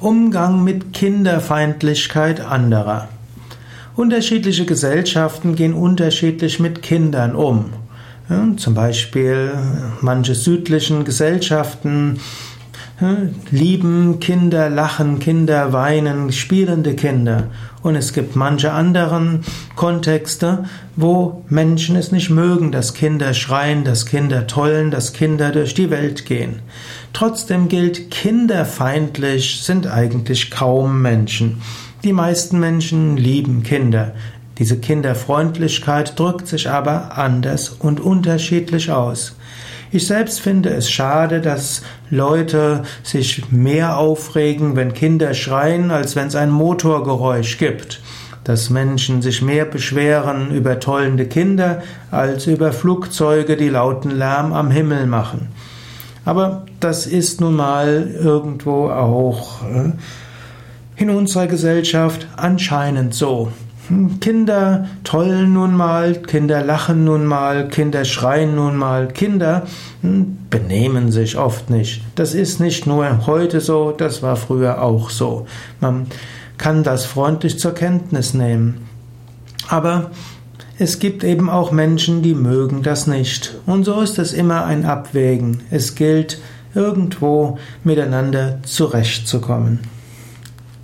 Umgang mit Kinderfeindlichkeit anderer. Unterschiedliche Gesellschaften gehen unterschiedlich mit Kindern um. Ja, zum Beispiel manche südlichen Gesellschaften lieben Kinder, lachen Kinder, weinen, spielende Kinder. Und es gibt manche anderen Kontexte, wo Menschen es nicht mögen, dass Kinder schreien, dass Kinder tollen, dass Kinder durch die Welt gehen. Trotzdem gilt, kinderfeindlich sind eigentlich kaum Menschen. Die meisten Menschen lieben Kinder. Diese Kinderfreundlichkeit drückt sich aber anders und unterschiedlich aus. Ich selbst finde es schade, dass Leute sich mehr aufregen, wenn Kinder schreien, als wenn es ein Motorgeräusch gibt. Dass Menschen sich mehr beschweren über tollende Kinder, als über Flugzeuge, die lauten Lärm am Himmel machen. Aber das ist nun mal irgendwo auch äh, in unserer Gesellschaft anscheinend so. Kinder tollen nun mal, Kinder lachen nun mal, Kinder schreien nun mal, Kinder hm, benehmen sich oft nicht. Das ist nicht nur heute so, das war früher auch so. Man kann das freundlich zur Kenntnis nehmen. Aber es gibt eben auch Menschen, die mögen das nicht. Und so ist es immer ein Abwägen. Es gilt, irgendwo miteinander zurechtzukommen.